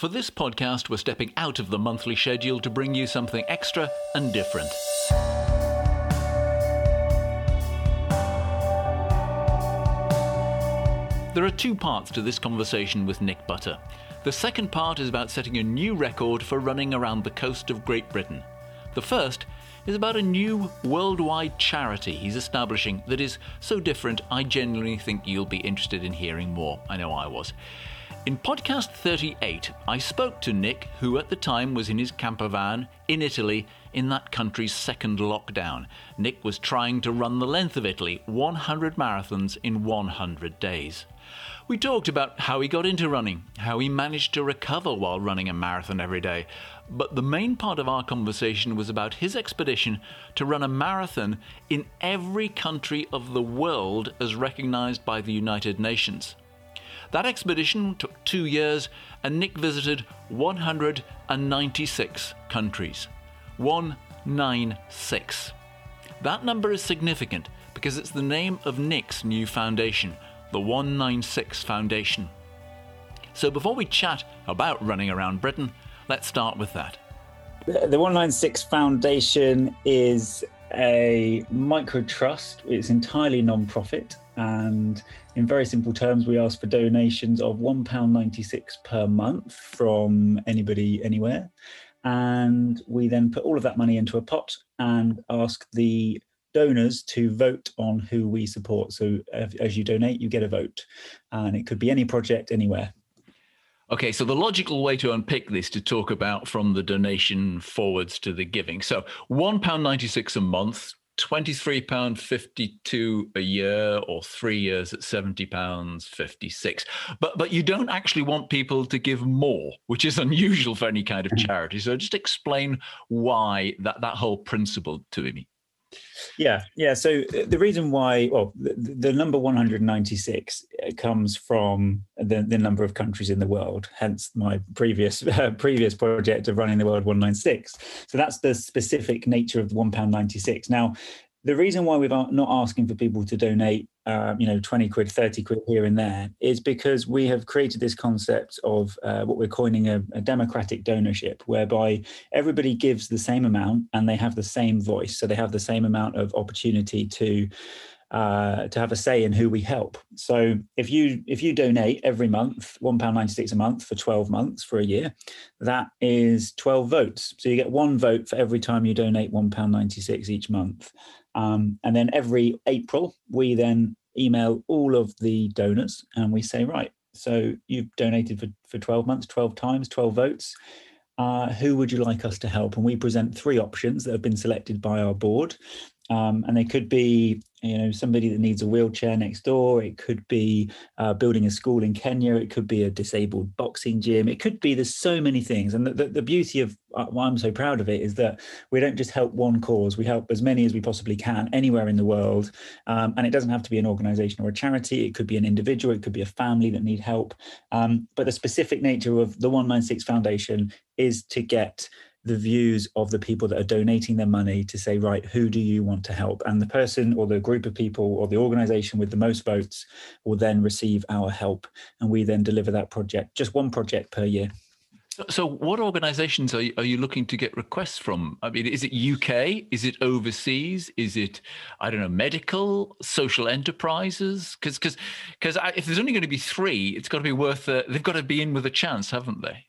For this podcast, we're stepping out of the monthly schedule to bring you something extra and different. There are two parts to this conversation with Nick Butter. The second part is about setting a new record for running around the coast of Great Britain. The first is about a new worldwide charity he's establishing that is so different, I genuinely think you'll be interested in hearing more. I know I was. In podcast 38, I spoke to Nick, who at the time was in his camper van in Italy in that country's second lockdown. Nick was trying to run the length of Italy, 100 marathons in 100 days. We talked about how he got into running, how he managed to recover while running a marathon every day, but the main part of our conversation was about his expedition to run a marathon in every country of the world as recognized by the United Nations. That expedition took two years, and Nick visited 196 countries. 196. That number is significant because it's the name of Nick's new foundation, the 196 Foundation. So before we chat about running around Britain, let's start with that. The 196 Foundation is a micro trust. It's entirely non-profit, and in very simple terms, we ask for donations of £1.96 per month from anybody anywhere. And we then put all of that money into a pot and ask the donors to vote on who we support. So as you donate, you get a vote, and it could be any project anywhere. Okay, so the logical way to unpick this to talk about from the donation forwards to the giving. So £1.96 a month, £23.52 a year or three years at £70.56. But but you don't actually want people to give more, which is unusual for any kind of mm. charity. So just explain why that, that whole principle to me. Yeah, yeah. So uh, the reason why, well, the, the number 196 uh, comes from the, the, number of countries in the world. Hence my previous uh, previous project of running the world 196. So that's the specific nature of the one pound 96. Now, the reason why we're not asking for people to donate uh, you know 20 quid 30 quid here and there is because we have created this concept of uh, what we're coining a, a, democratic donorship whereby everybody gives the same amount and they have the same voice so they have the same amount of opportunity to uh, to have a say in who we help. So if you if you donate every month, one pound ninety six a month for twelve months for a year, that is twelve votes. So you get one vote for every time you donate one pound ninety six each month. Um, and then every April, we then email all of the donors and we say, right, so you've donated for, for 12 months, 12 times, 12 votes. Uh, who would you like us to help? And we present three options that have been selected by our board. Um, and they could be you know somebody that needs a wheelchair next door. It could be uh, building a school in kenya. It could be a disabled boxing gym. It could be there's so many things. And the, the, the beauty of uh, why i'm so proud of it is that we don't just help one cause. We help as many as we possibly can anywhere in the world. Um, and it doesn't have to be an organization or a charity. It could be an individual. It could be a family that need help. Um, but the specific nature of the 196 foundation is to get the views of the people that are donating their money to say, right, who do you want to help? And the person or the group of people or the organization with the most votes will then receive our help. And we then deliver that project, just one project per year. So, what organisations are you, are you looking to get requests from? I mean, is it UK? Is it overseas? Is it, I don't know, medical, social enterprises? Because because because if there's only going to be three, it's got to be worth. A, they've got to be in with a chance, haven't they?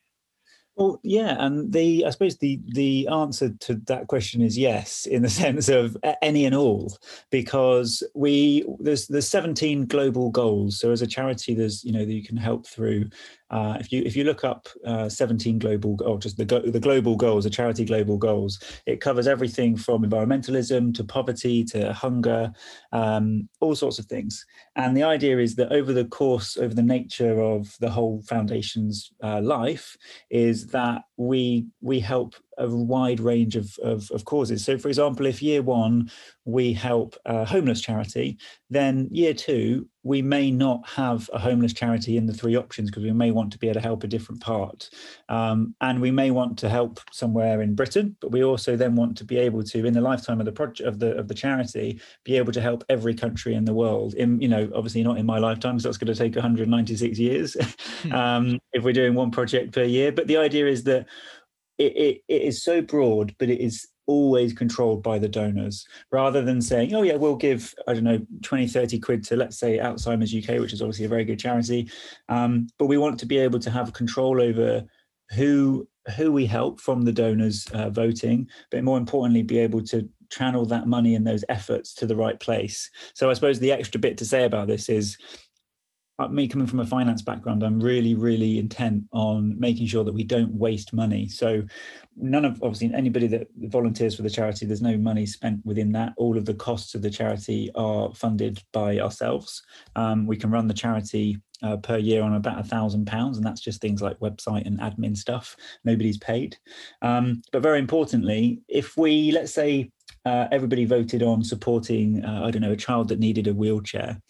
Well, yeah, and the I suppose the the answer to that question is yes, in the sense of any and all, because we there's there's 17 global goals. So as a charity, there's you know you can help through uh, if you if you look up uh, 17 global or just the the global goals, the charity global goals, it covers everything from environmentalism to poverty to hunger, um, all sorts of things. And the idea is that over the course, over the nature of the whole foundation's uh, life, is that we we help a wide range of, of, of, causes. So, for example, if year one we help a homeless charity, then year two we may not have a homeless charity in the three options because we may want to be able to help a different part. Um, and we may want to help somewhere in Britain, but we also then want to be able to, in the lifetime of the project of the of the charity, be able to help every country in the world. In you know, obviously not in my lifetime, so that's going to take 196 years hmm. um, if we're doing one project per year. But the idea is that it, it, it is so broad, but it is always controlled by the donors rather than saying, oh, yeah, we'll give, I don't know, 20, 30 quid to, let's say, Alzheimer's UK, which is obviously a very good charity. Um, but we want to be able to have control over who who we help from the donors uh, voting, but more importantly, be able to channel that money and those efforts to the right place. So I suppose the extra bit to say about this is me coming from a finance background, I'm really, really intent on making sure that we don't waste money. So, none of obviously anybody that volunteers for the charity, there's no money spent within that. All of the costs of the charity are funded by ourselves. Um, we can run the charity uh, per year on about a thousand pounds, and that's just things like website and admin stuff. Nobody's paid. Um, but very importantly, if we let's say uh, everybody voted on supporting, uh, I don't know, a child that needed a wheelchair.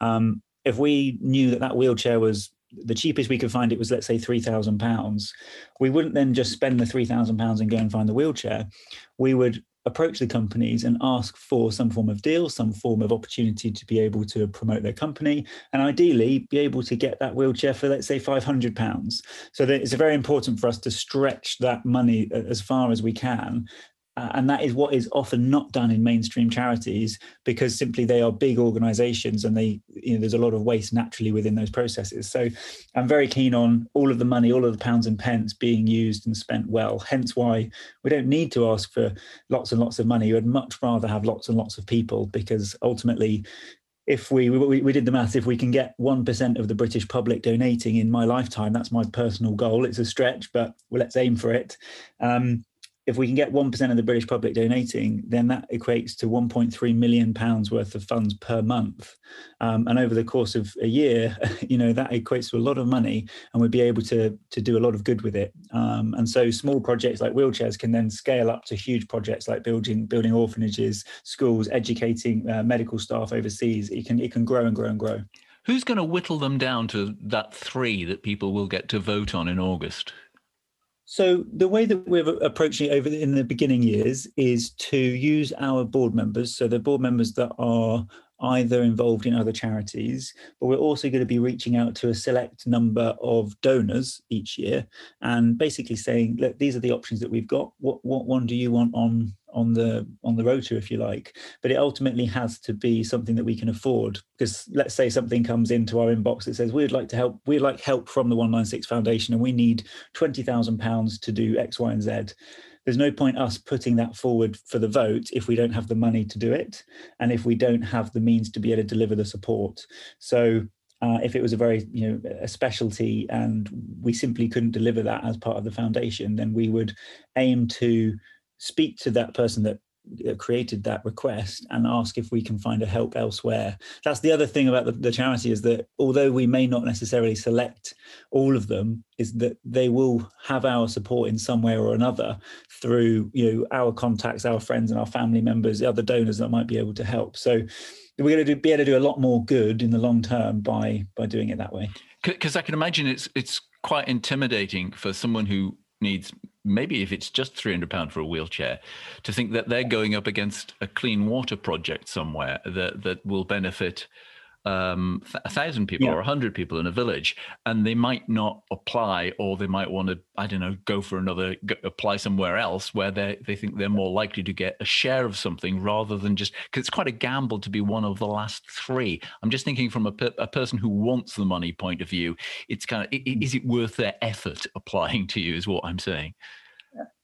Um, if we knew that that wheelchair was the cheapest we could find it was let's say three thousand pounds, we wouldn't then just spend the three thousand pounds and go and find the wheelchair. We would approach the companies and ask for some form of deal, some form of opportunity to be able to promote their company, and ideally be able to get that wheelchair for let's say five hundred pounds. So it's very important for us to stretch that money as far as we can uh, and that is what is often not done in mainstream charities because simply they are big organizations and they you know there's a lot of waste naturally within those processes so i'm very keen on all of the money all of the pounds and pence being used and spent well hence why we don't need to ask for lots and lots of money we'd much rather have lots and lots of people because ultimately if we, we, we did the math, if we can get one percent of the British public donating in my lifetime, that's my personal goal. It's a stretch, but well, let's aim for it. Um, if we can get 1% of the British public donating, then that equates to 1.3 million pounds worth of funds per month. Um, and over the course of a year, you know, that equates to a lot of money and we'd be able to, to do a lot of good with it. Um, and so small projects like wheelchairs can then scale up to huge projects like building, building orphanages, schools, educating uh, medical staff overseas. It can, it can grow and grow and grow. Who's going to whittle them down to that three that people will get to vote on in August? So the way that we're approaching it over in the beginning years is to use our board members, so the board members that are either involved in other charities, but we're also going to be reaching out to a select number of donors each year and basically saying, look, these are the options that we've got. What what one do you want on on the on the rota if you like? But it ultimately has to be something that we can afford. Because let's say something comes into our inbox that says we'd like to help, we'd like help from the 196 Foundation, and we need twenty thousand pounds to do X, Y, and Z there's no point us putting that forward for the vote if we don't have the money to do it and if we don't have the means to be able to deliver the support so uh, if it was a very you know a specialty and we simply couldn't deliver that as part of the foundation then we would aim to speak to that person that uh, created that request and ask if we can find a help elsewhere. That's the other thing about the, the, charity is that although we may not necessarily select all of them, is that they will have our support in some way or another through you know our contacts, our friends, and our family members, the other donors that might be able to help. So we're going to do, be able to do a lot more good in the long term by by doing it that way. Because I can imagine it's it's quite intimidating for someone who needs maybe if it's just 300 pound for a wheelchair to think that they're going up against a clean water project somewhere that that will benefit um, a thousand people yeah. or a hundred people in a village, and they might not apply, or they might want to, I don't know, go for another, go, apply somewhere else where they they think they're more likely to get a share of something rather than just because it's quite a gamble to be one of the last three. I'm just thinking from a, a person who wants the money point of view. It's kind of is it worth their effort applying to you? Is what I'm saying.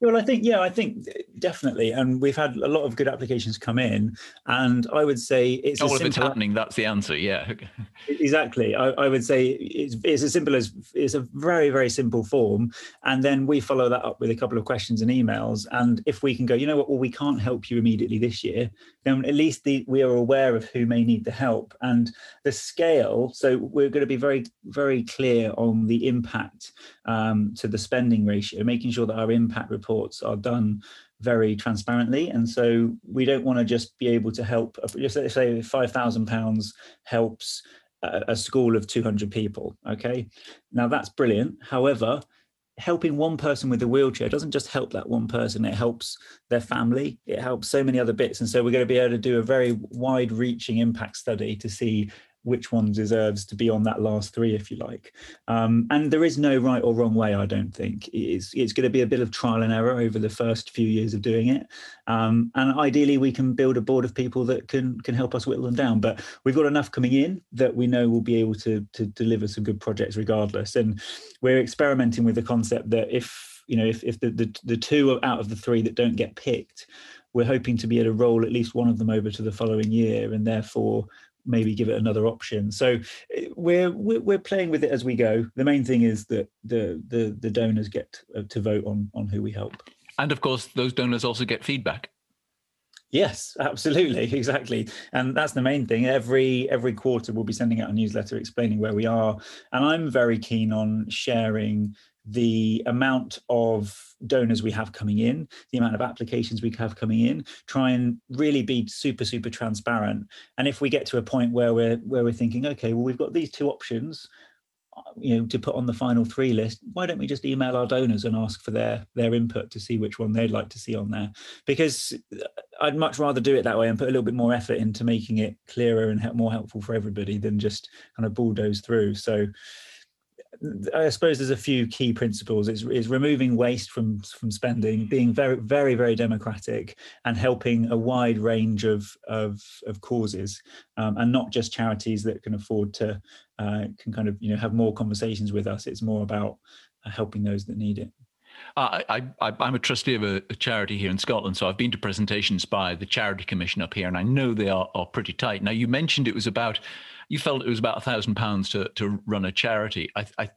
Well, I think yeah, I think definitely, and we've had a lot of good applications come in, and I would say it's. Oh, well, if it's happening, that's the answer. Yeah, exactly. I, I, would say it's, it's as simple as it's a very very simple form, and then we follow that up with a couple of questions and emails, and if we can go, you know what, well we can't help you immediately this year, then at least the, we are aware of who may need the help and the scale. So we're going to be very very clear on the impact um, to the spending ratio, making sure that our impact report reports are done very transparently. And so we don't want to just be able to help just say 5000 pounds helps a school of 200 people okay? Now that's brilliant. However helping one person with a wheelchair doesn't just help that one person it helps their family it helps so many other bits. And so we're going to be able to do a very wide reaching impact study to see which one deserves to be on that last three, if you like. Um, and there is no right or wrong way, I don't think. It's, it's going to be a bit of trial and error over the first few years of doing it. Um, and ideally, we can build a board of people that can can help us whittle them down. But we've got enough coming in that we know we'll be able to, to deliver some good projects regardless. And we're experimenting with the concept that if you know if, if the, the, the two out of the three that don't get picked we're hoping to be able to roll at least one of them over to the following year and therefore maybe give it another option. So eh, we're we're playing with it as we go. The main thing is that the the the donors get uh, to vote on on who we help. And of course, those donors also get feedback. Yes, absolutely, exactly, and that's the main thing. Every every quarter, we'll be sending out a newsletter explaining where we are, and I'm very keen on sharing the amount of donors we have coming in, the amount of applications we have coming in, try and really be super, super transparent. And if we get to a point where we're where we're thinking, okay, well, we've got these two options, you know, to put on the final three list, why don't we just email our donors and ask for their their input to see which one they'd like to see on there? Because uh, I'd much rather do it that way and put a little bit more effort into making it clearer and more helpful for everybody than just kind of bulldoze through. So I suppose there's a few key principles. It's, is removing waste from from spending, being very very very democratic, and helping a wide range of of, of causes, um, and not just charities that can afford to uh, can kind of you know have more conversations with us. It's more about uh, helping those that need it. I, I'm a trustee of a, a, charity here in Scotland, so I've been to presentations by the Charity Commission up here, and I know they are, are pretty tight. Now, you mentioned it was about you felt it was about a thousand pounds to to run a charity. I, I,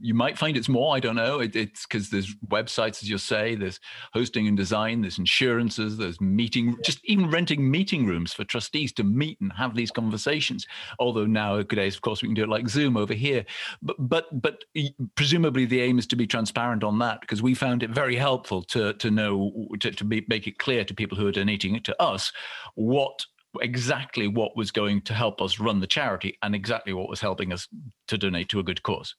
you might find it's more. I don't know. It, it's because there's websites, as you say, there's hosting and design, there's insurances, there's meeting, just even renting meeting rooms for trustees to meet and have these conversations. Although now, nowadays, of course, we can do it like Zoom over here. But but but presumably the aim is to be transparent on that because we found it very helpful to to know to, to be, make it clear to people who are donating it to us what exactly what was going to help us run the charity and exactly what was helping us to donate to a good cause.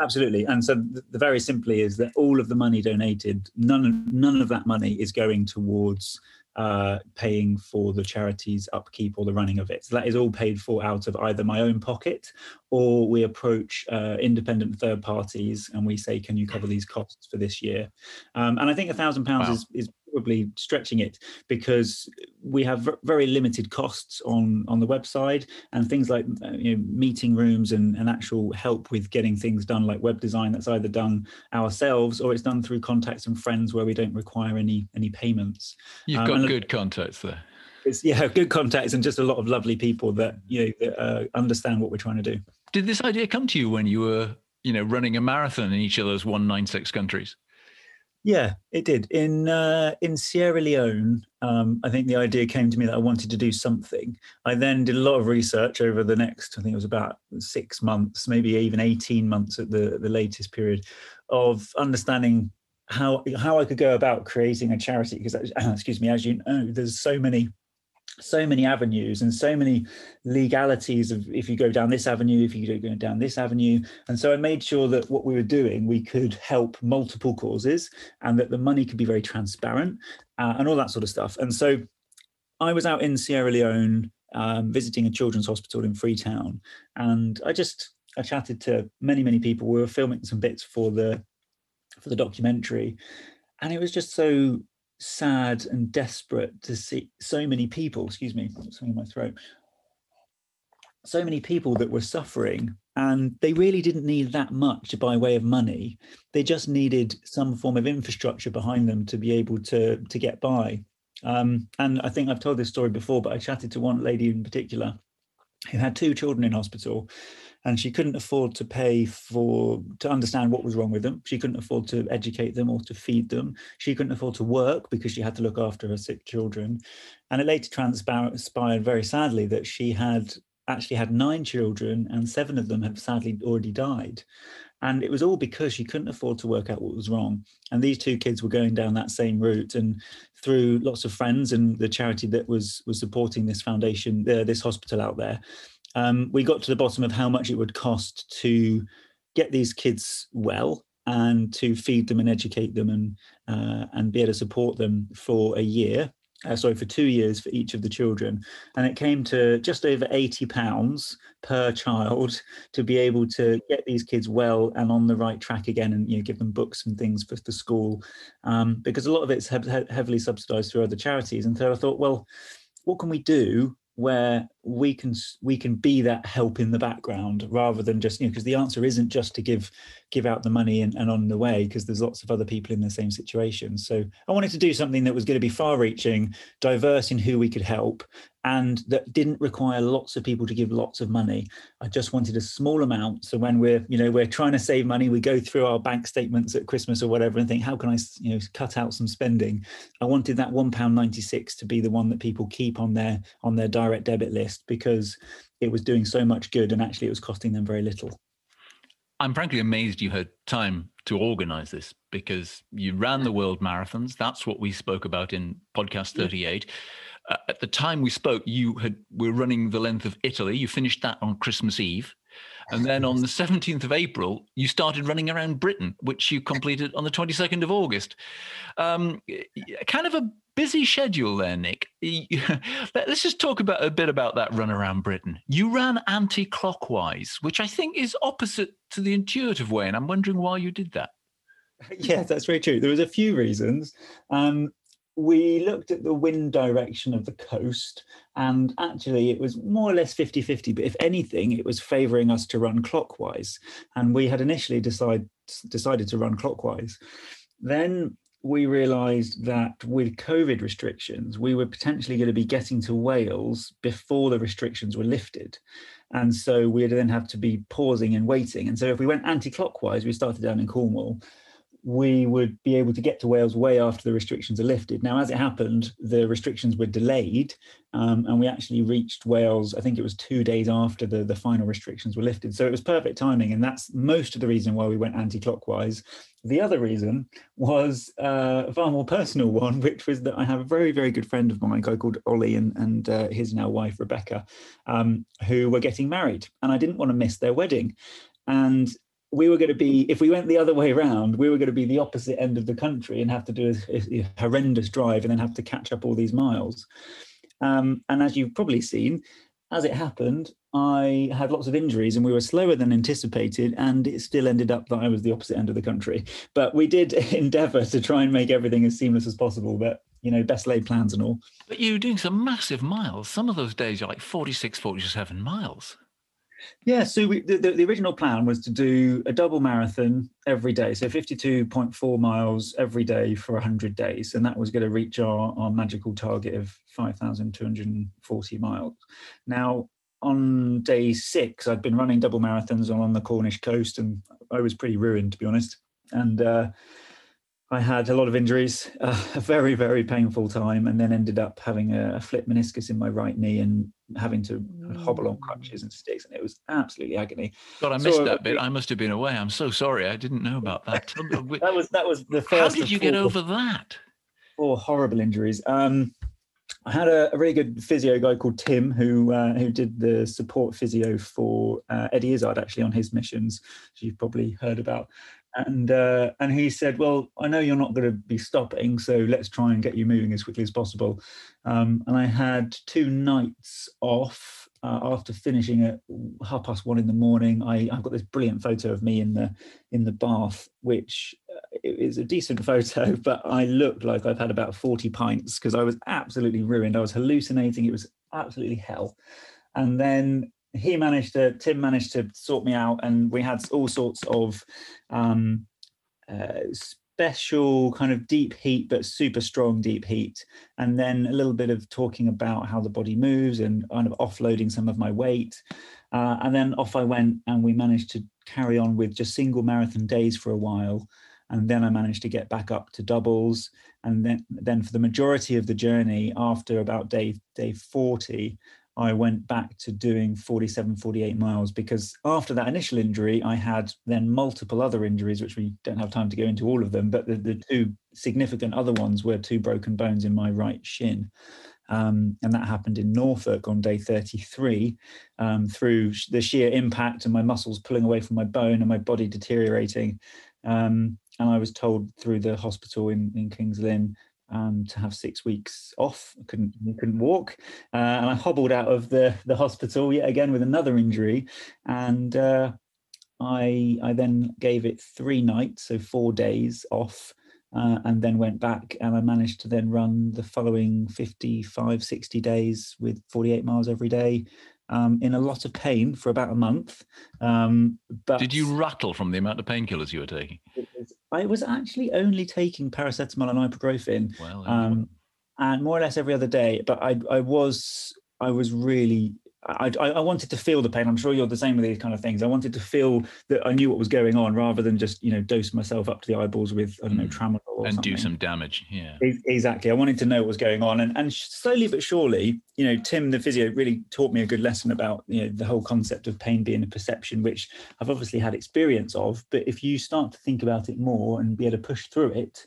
Absolutely, and so the very simply is that all of the money donated, none none of that money is going towards uh, paying for the charity's upkeep or the running of it. So that is all paid for out of either my own pocket or we approach uh, independent third parties and we say, can you cover these costs for this year? Um, and I think a thousand pounds is is probably stretching it because we have very limited costs on on the website and things like uh, you know, meeting rooms and, and actual help with getting things done like web design that's either done ourselves or it's done through contacts and friends where we don't require any any payments. You've um, got good contacts there. It's, yeah good contacts and just a lot of lovely people that you know that, uh, understand what we're trying to do. Did this idea come to you when you were you know running a marathon in each of those 196 countries yeah, it did. In uh, in Sierra Leone, um, I think the idea came to me that I wanted to do something. I then did a lot of research over the next, I think it was about six months, maybe even eighteen months at the the latest period, of understanding how how I could go about creating a charity. Because excuse me, as you know, there's so many so many avenues and so many legalities of if you go down this avenue if you go down this avenue. And so i made sure that what we were doing we could help multiple causes and that the money could be very transparent uh, and all that sort of stuff. And so i was out in sierra leone um, visiting a children's hospital in freetown and i just i chatted to many many people. We were filming some bits for the for the documentary and it was just so sad and desperate to see so many people, excuse me, something in my throat, so many people that were suffering and they really didn't need that much by way of money. They just needed some form of infrastructure behind them to be able to, to get by. Um, and I think I've told this story before, but I chatted to one lady in particular who had two children in hospital and she couldn't afford to pay for to understand what was wrong with them she couldn't afford to educate them or to feed them she couldn't afford to work because she had to look after her sick children and it later transpired very sadly that she had actually had nine children and seven of them had sadly already died And it was all because she couldn't afford to work out what was wrong. And these two kids were going down that same route. And through lots of friends and the charity that was was supporting this foundation, uh, this hospital out there, um, we got to the bottom of how much it would cost to get these kids well and to feed them and educate them and uh, and be able to support them for a year uh, sorry, for two years for each of the children. And it came to just over 80 pounds per child to be able to get these kids well and on the right track again and you know, give them books and things for the school. Um, because a lot of it's he- heavily subsidized through other charities. And so I thought, well, what can we do where we can we can be that help in the background rather than just you know because the answer isn't just to give give out the money and, and on the way because there's lots of other people in the same situation. So i wanted to do something that was going to be far reaching diverse in who we could help and that didn't require lots of people to give lots of money. I just wanted a small amount so when we're you know we're trying to save money we go through our bank statements at christmas or whatever and think how can i you know cut out some spending? I wanted that one pound 96 to be the one that people keep on their on their direct debit list because it was doing so much good and actually it was costing them very little. I'm frankly amazed you had time to organize this because you ran the world marathons. That's what we spoke about in podcast 38. Uh, at the time we spoke, you had were running the length of Italy. You finished that on Christmas Eve. And then on the 17th of April, you started running around Britain, which you completed on the 22nd of August. Um, kind of a busy schedule there, Nick. Let's just talk about a bit about that run around Britain. You ran anti-clockwise, which I think is opposite to the intuitive way, and I'm wondering why you did that. Yes, that's very true. There was a few reasons. Um, we looked at the wind direction of the coast, and actually, it was more or less 50 50. But if anything, it was favoring us to run clockwise. And we had initially decide, decided to run clockwise. Then we realized that with COVID restrictions, we were potentially going to be getting to Wales before the restrictions were lifted. And so we'd then have to be pausing and waiting. And so if we went anti clockwise, we started down in Cornwall we would be able to get to Wales way after the restrictions are lifted. Now, as it happened, the restrictions were delayed, um, and we actually reached Wales. I think it was two days after the, the final restrictions were lifted. So it was perfect timing, and that's most of the reason why we went anti-clockwise. The other reason was uh, a far more personal one, which was that I have a very, very good friend of mine, a guy called Ollie, and, and uh, his now wife Rebecca, um, who were getting married, and I didn't want to miss their wedding. And we were going to be if we went the other way around we were going to be the opposite end of the country and have to do a, a horrendous drive and then have to catch up all these miles. Um, and as you've probably seen as it happened i had lots of injuries and we were slower than anticipated and it still ended up that i was the opposite end of the country. But we did endeavor to try and make everything as seamless as possible but you know best laid plans and all. But you're doing some massive miles. Some of those days are like 46 47 miles yeah, so we, the, the, original plan was to do a double marathon every day, so 52.4 miles every day for 100 days, and that was going to reach our, our magical target of 5,240 miles. Now, on day six, I'd been running double marathons along the Cornish coast, and I was pretty ruined, to be honest. And uh, I had a lot of injuries, uh, a very, very painful time, and then ended up having a, a flip meniscus in my right knee and having to hobble on crutches and sticks. And it was absolutely agony. God, I missed so, that bit. I must have been away. I'm so sorry. I didn't know about that. that was that was the first. How did you get over that? Four horrible injuries. Um, I had a, a, really good physio guy called Tim who uh, who did the support physio for uh, Eddie Izzard actually on his missions, which you've probably heard about and uh, and he said, "Well, I know you're not going to be stopping, so let's try and get you moving as quickly as possible." Um, and I had two nights off uh, after finishing at half past one in the morning. I, have got this brilliant photo of me in the in the bath, which uh, is a decent photo, but I looked like I've had about forty pints because I was absolutely ruined. I was hallucinating. It was absolutely hell. And then he managed to tim managed to sort me out and we had all sorts of um, uh, special kind of deep heat but super strong deep heat and then a little bit of talking about how the body moves and kind of offloading some of my weight uh, and then off i went and we managed to carry on with just single marathon days for a while and then I managed to get back up to doubles. And then, then for the majority of the journey, after about day day 40, I went back to doing 47, 48 miles because after that initial injury, I had then multiple other injuries, which we don't have time to go into all of them. But the, the two significant other ones were two broken bones in my right shin. Um, and that happened in Norfolk on day 33 um, through the sheer impact and my muscles pulling away from my bone and my body deteriorating. Um, and I was told through the hospital in, in King's Lynn um, to have six weeks off. I couldn't couldn't walk, uh, and I hobbled out of the the hospital yet again with another injury, and uh, I I then gave it three nights, so four days off. Uh, and then went back and I managed to then run the following 55, 60 days with 48 miles every day um, in a lot of pain for about a month. Um, but Did you rattle from the amount of painkillers you were taking? I was actually only taking paracetamol and ibuprofen, well, um, and more or less every other day. But I, I was, I was really I, I, wanted to feel the pain. I'm sure you're the same with these kind of things. I wanted to feel that I knew what was going on, rather than just you know dose myself up to the eyeballs with I don't know mm. tramadol and something. do some damage. Yeah, exactly. I wanted to know what was going on, and and slowly but surely, you know, Tim the physio really taught me a good lesson about you know the whole concept of pain being a perception, which I've obviously had experience of. But if you start to think about it more and be able to push through it,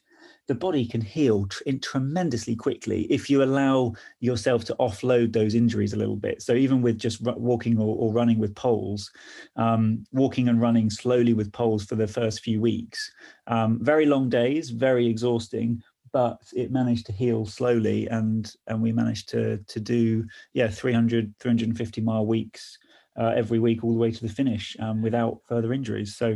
the body can heal tr- tremendously quickly if you allow yourself to offload those injuries a little bit. So even with just r- walking or, or, running with poles, um, walking and running slowly with poles for the first few weeks, um, very long days, very exhausting, but it managed to heal slowly and and we managed to to do yeah 300 350 mile weeks uh, every week all the way to the finish um, without further injuries so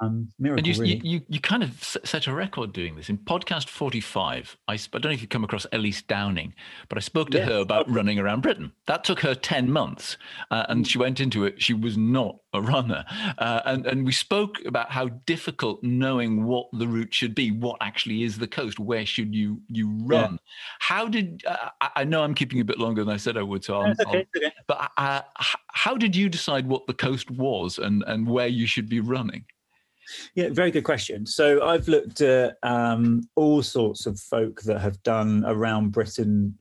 um, miracle, and you, really. you, you kind of set a record doing this. In podcast 45, I, I don't know if you come across Elise Downing, but I spoke to yes. her about running around Britain. That took her 10 months, uh, and she went into it. She was not a runner. Uh, and, and we spoke about how difficult knowing what the route should be, what actually is the coast, where should you, you run. Yeah. How did, uh, I, know I'm keeping a bit longer than I said I would, so I'll, okay, okay. but uh, how did you decide what the coast was and, and where you should be running? Yeah, very good question. So I've looked at um, all sorts of folk that have done around Britain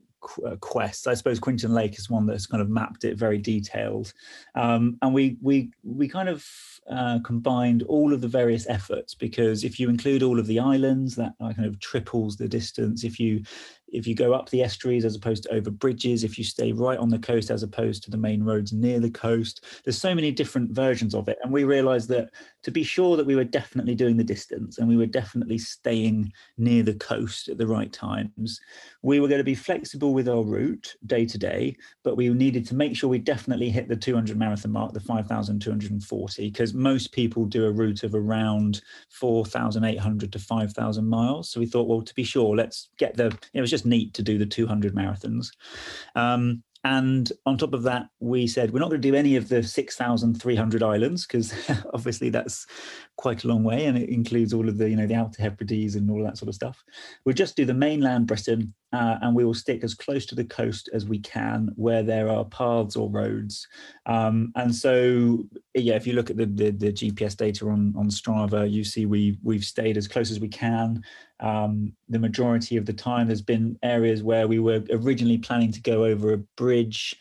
uh, quests. I suppose Quintin Lake is one that's kind of mapped it very detailed, um, and we we we kind of uh, combined all of the various efforts because if you include all of the islands, that kind of triples the distance. If you if you go up the estuaries as opposed to over bridges, if you stay right on the coast as opposed to the main roads near the coast, there's so many different versions of it. And we realized that to be sure that we were definitely doing the distance and we were definitely staying near the coast at the right times, we were going to be flexible with our route day to day, but we needed to make sure we definitely hit the 200 marathon mark, the 5,240, because most people do a route of around 4,800 to 5,000 miles. So we thought, well, to be sure, let's get the, it was just just neat to do the 200 marathons. Um, and on top of that, we said we're not going to do any of the 6,300 islands because obviously that's quite a long way, and it includes all of the you know the Outer Hebrides and all that sort of stuff. We'll just do the mainland Britain, uh, and we will stick as close to the coast as we can where there are paths or roads. Um, and so, yeah, if you look at the, the, the GPS data on on Strava, you see we we've stayed as close as we can. Um, the majority of the time, there's been areas where we were originally planning to go over a bridge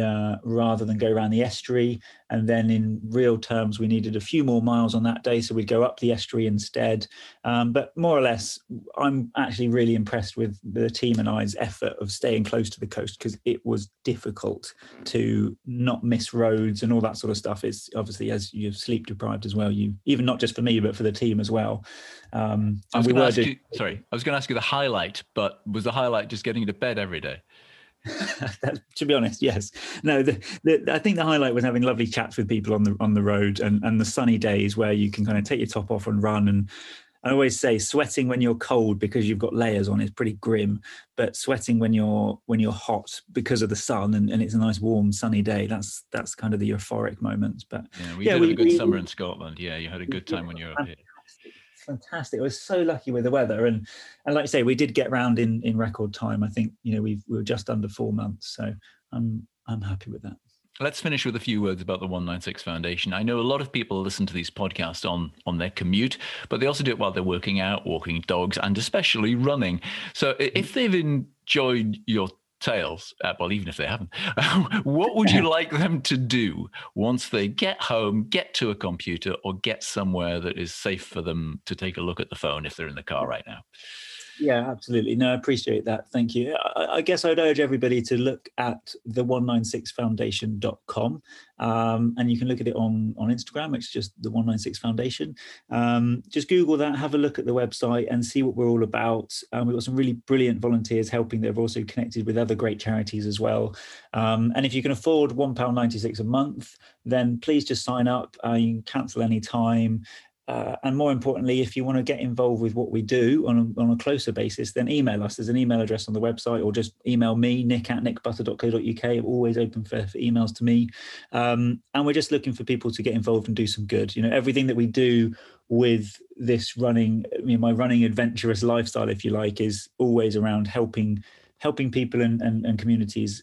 uh, rather than go around the estuary. And then in real terms, we needed a few more miles on that day, so we'd go up the estuary instead. Um, but more or less, I'm actually really impressed with the team and I's effort of staying close to the coast because it was difficult to not miss roads and all that sort of stuff. It's obviously as you're sleep deprived as well. You even not just for me, but for the team as well. Um, I was we ask you, sorry, I was going to ask you the highlight, but was the highlight just getting to bed every day? to be honest, yes. No, the, the, I think the highlight was having lovely chats with people on the on the road and, and the sunny days where you can kind of take your top off and run. And I always say, sweating when you're cold because you've got layers on is pretty grim, but sweating when you're when you're hot because of the sun and, and it's a nice warm sunny day. That's that's kind of the euphoric moments. But yeah, we yeah, did we, a good we, summer in Scotland. Yeah, you had a good time when you were up here fantastic. I was so lucky with the weather, and and like I say, we did get round in in record time. I think you know we we were just under four months, so I'm I'm happy with that. Let's finish with a few words about the 196 Foundation. I know a lot of people listen to these podcasts on on their commute, but they also do it while they're working out, walking dogs, and especially running. So mm. if they've enjoyed your tales, uh, well, even if they haven't, what would you like them to do once they get home, get to a computer, or get somewhere that is safe for them to take a look at the phone if they're in the car right now? Yeah, absolutely. No, I appreciate that. Thank you. I, I guess I'd urge everybody to look at the 196foundation.com um, and you can look at it on, on Instagram. It's just the 196 Foundation. Um, just Google that, have a look at the website and see what we're all about. Um, we've got some really brilliant volunteers helping that have also connected with other great charities as well. Um, and if you can afford £1.96 a month, then please just sign up. Uh, you can cancel any time. Uh, and more importantly, if you want to get involved with what we do on a, on a closer basis, then email us. There's an email address on the website, or just email me, nick at nickbutter.co.uk. I'm always open for, for emails to me. Um, and we're just looking for people to get involved and do some good. You know, everything that we do with this running, you know, my running adventurous lifestyle, if you like, is always around helping helping people and, and, and communities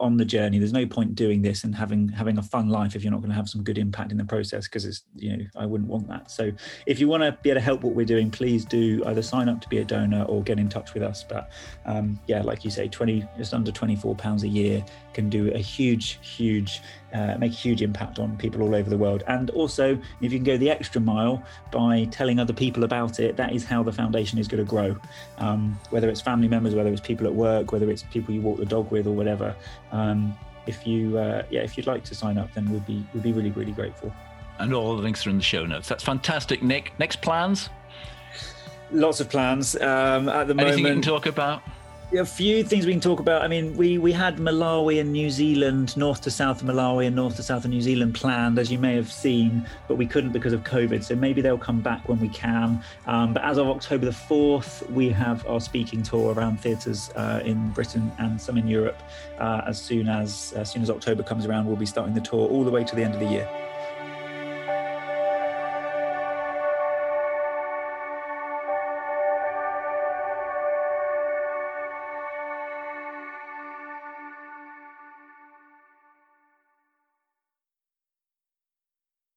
on the journey there's no point doing this and having having a fun life if you're not going to have some good impact in the process because it's you know i wouldn't want that. So if you want to be able to help what we're doing please do either sign up to be a donor or get in touch with us. But um, yeah like you say 20 just under 24 pounds a year can do a huge huge uh, make a huge impact on people all over the world and also if you can go the extra mile by telling other people about it that is how the foundation is going to grow um, whether it's family members whether it's people at work whether it's people you walk the dog with or whatever um, if you, uh, yeah, if you'd like to sign up, then we'd be we'd be really really grateful. And all the links are in the show notes. That's fantastic, Nick. Next plans? Lots of plans um, at the Anything moment. Anything you can talk about? A few things we can talk about. I mean, we we had Malawi and New Zealand, north to south of Malawi and north to south of New Zealand planned, as you may have seen, but we couldn't because of COVID. So maybe they'll come back when we can. Um, but as of October the fourth, we have our speaking tour around theatres uh, in Britain and some in Europe. Uh, as soon as as soon as October comes around, we'll be starting the tour all the way to the end of the year.